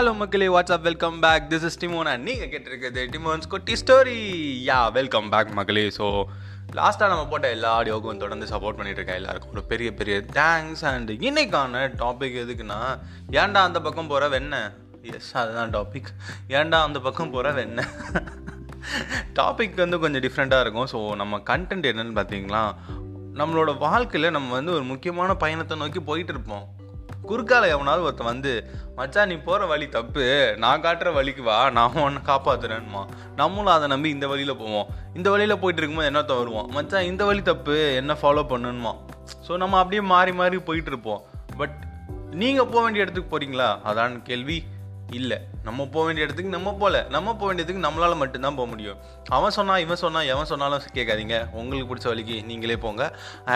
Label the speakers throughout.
Speaker 1: Hello மக்களே what's up welcome back this is டிமோன் and நீங்கள் கேட்டிருக்கிறது டிமோன்ஸ் கொட்டி ஸ்டோரி யா வெல்கம் பேக் மக்களே. ஸோ லாஸ்ட்டாக நம்ம போட்ட எல்லா ஆடியோக்கும் தொடர்ந்து சப்போர்ட் பண்ணிட்டு இருக்கேன் எல்லாருக்கும் ஒரு பெரிய பெரிய தேங்க்ஸ் அண்ட் இன்னைக்கான டாபிக் எதுக்குன்னா ஏன்டா அந்த பக்கம் போகிற வெண்ண? எஸ் அதுதான் டாபிக் ஏன்டா அந்த பக்கம் போகிற வெண்ண? டாபிக் வந்து கொஞ்சம் டிஃப்ரெண்ட்டாக இருக்கும். ஸோ நம்ம கண்டென்ட் என்னென்னு பார்த்தீங்களா நம்மளோட வாழ்க்கையில் நம்ம வந்து ஒரு முக்கியமான பயணத்தை நோக்கி போயிட்டு இருப்போம். குறுக்கால எவனாவது ஒருத்தன் வந்து மச்சான் நீ போகிற வழி தப்பு. நான் காட்டுற வழிக்கு வா. நான் உன்னை காப்பாத்துறேன்மா. நம்மளும் அதை நம்பி இந்த வழியில் போவோம். இந்த வழியில் போயிட்டு இருக்கும்போது என்ன வருவான் மச்சான் இந்த வழி தப்பு. என்ன ஃபாலோ பண்ணணுமா ஸோ நம்ம அப்படியே மாறி மாறி போயிட்டு இருப்போம். பட் நீங்கள் போக வேண்டிய இடத்துக்கு போகிறீங்களா அதான் கேள்வி. இல்லை. நம்ம போக வேண்டிய இடத்துக்கு நம்ம போகல நம்ம போக வேண்டியதுக்கு நம்மளால் மட்டும்தான் போக முடியும். அவன் சொன்னால் இவன் சொன்னால் எவன் சொன்னாலும் கேட்காதீங்க. உங்களுக்கு பிடிச்ச வழிக்கு நீங்களே போங்க.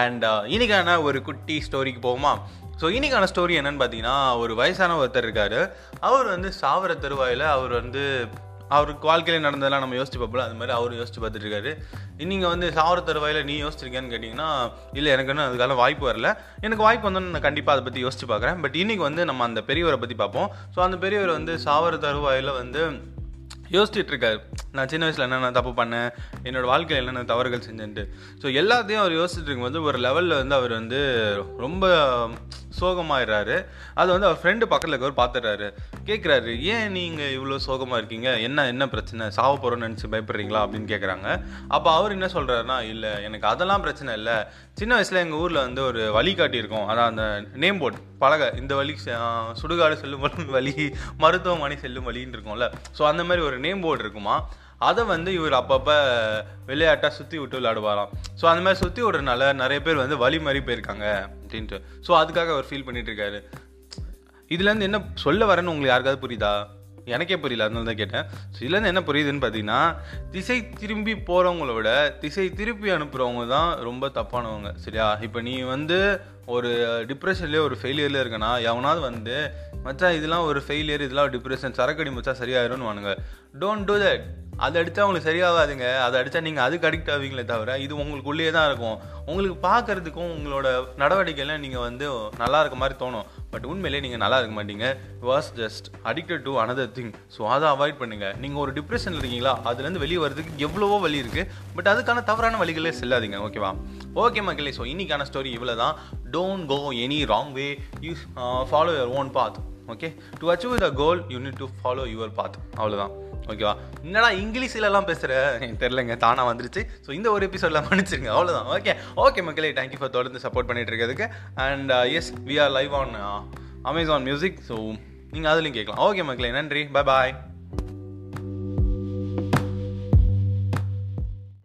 Speaker 1: அண்ட் uh, இன்னைக்கான ஒரு குட்டி ஸ்டோரிக்கு போகுமா ஸோ இன்றைக்கான ஸ்டோரி என்னென்னு பார்த்தீங்கன்னா ஒரு வயசான ஒருத்தர் இருக்கார். அவர் வந்து சாவர தருவாயில் அவர் வந்து அவருக்கு வாழ்க்கையில் நடந்ததெல்லாம் நம்ம யோசிச்சு பார்ப்போம் அது மாதிரி அவர் யோசிச்சு பார்த்துட்டு இருக்காரு. நீங்கள் வந்து சாவர தருவாயில் நீ யோசிச்சிருக்கேன்னு கேட்டிங்கன்னா இல்லை எனக்கு இன்னும் அதுக்கான வாய்ப்பு வரல. எனக்கு வாய்ப்பு வந்தோன்னு நான் கண்டிப்பாக அதை பற்றி யோசிச்சு பார்க்குறேன். பட் இன்றைக்கி வந்து நம்ம அந்த பெரியவரை பற்றி பார்ப்போம். ஸோ அந்த பெரியவர் வந்து சாவர தருவாயில் வந்து யோசிச்சுட்டு இருக்காரு. நான் சின்ன வயசில் என்னென்ன தப்பு பண்ணேன் என்னோட வாழ்க்கையில் என்னென்ன தவறுகள் செஞ்சேன்ட்டு. ஸோ எல்லாத்தையும் அவர் யோசிச்சுட்டு இருக்கும்போது ஒரு லெவலில் வந்து அவர் வந்து ரொம்ப சோகமாயிடுறாரு அது வந்து அவர் ஃப்ரெண்டு பக்கத்தில் இருக்கவர் பார்த்துறாரு கேட்குறாரு ஏன் நீங்கள் இவ்வளோ சோகமாக இருக்கீங்க? என்ன என்ன பிரச்சனை? சாவ போகிறோன்னு நினச்சி பயப்படுறீங்களா? அப்படின்னு கேட்குறாங்க அப்போ அவர் என்ன சொல்கிறாருன்னா இல்லை எனக்கு அதெல்லாம் பிரச்சனை இல்லை. சின்ன வயசில் எங்கள் ஊரில் வந்து ஒரு வழிகாட்டி இருக்கும் அதான் அந்த நேம் போர்ட் பலகை. இந்த வழி சுடுகாடு செல்லும் வழி மருத்துவமனை செல்லும் வழின்னு இருக்கும்ல. ஸோ அந்த மாதிரி ஒரு நேம் போர்டு இருக்குமா? அதை வந்து இவர் அப்பப்போ விளையாட்டாக சுற்றி விட்டு விளையாடுவாராம். ஸோ அந்த மாதிரி சுற்றி விடுறதுனால நிறைய பேர் வந்து வழி மாறி போயிருக்காங்க அப்படின்ட்டு. ஸோ அதுக்காக அவர் ஃபீல் பண்ணிட்டு இருக்காரு. இதுலேருந்து என்ன சொல்ல வரேன்னு உங்களுக்கு யாருக்காவது புரியுதா? எனக்கே புரியல அதனால தான் கேட்டேன். ஸோ இதுலேருந்து என்ன புரியுதுன்னு பார்த்தீங்கன்னா திசை திரும்பி போகிறவங்கள விட திசை திருப்பி அனுப்புகிறவங்க தான் ரொம்ப தப்பானவங்க சரியா? இப்போ நீ வந்து ஒரு டிப்ரெஷன்லேயே ஒரு ஃபெயிலியர்லேயே இருக்கனா எவனாவது வந்து மச்சா இதெல்லாம் ஒரு ஃபெயிலியர் இதெல்லாம் ஒரு டிப்ரெஷன் சரக்கடி மச்சா சரியாயிரும்னு வானுங்க. டோன்ட் டூ தட் அதை அடித்தா உங்களுக்கு சரியாகாதுங்க. அதை அடித்தா நீங்கள் அதுக்கு அடிக்ட் ஆவீங்களே தவிர இது உங்களுக்குள்ளேயே தான் இருக்கும். உங்களுக்கு பார்க்கறதுக்கும் உங்களோட நடவடிக்கைலாம் நீங்கள் வந்து நல்லா இருக்க மாதிரி தோணும். பட் உண்மையிலே நீங்கள் நல்லா இருக்க மாட்டீங்க. Was just addicted to another thing so அதை அவாய்ட் பண்ணுங்கள் நீங்கள் ஒரு டிப்ரெஷனில் இருக்கீங்களா? அதுலேருந்து வெளியே வரதுக்கு எவ்வளவோ வழி இருக்குது பட் அதுக்கான தவறான வழிகளே செல்லாதீங்க. ஓகேவா ஓகே மக்களே ஸோ இன்னைக்கான ஸ்டோரி இவ்வளோ தான் don't go any wrong way you follow your own path okay to achieve the goal you need to follow your path அவ்வளோதான் ஓகேவா? என்னடா இங்கிலீஷ்லலாம் பேசுகிற எனக்கு தெரிலங்க தானாக வந்துருச்சு. ஸோ இந்த ஒரு எபிசோடில் மன்னிச்சிருங்க. அவ்வளோதான் ஓகே ஓகே மக்களே தேங்க்யூ ஃபார் தொடர்ந்து சப்போர்ட் பண்ணிட்டு இருக்கிறதுக்கு. And yes we are live on Amazon music so நீங்கள் அதுலேயும் கேட்கலாம் ஓகே மக்களே நன்றி. Bye bye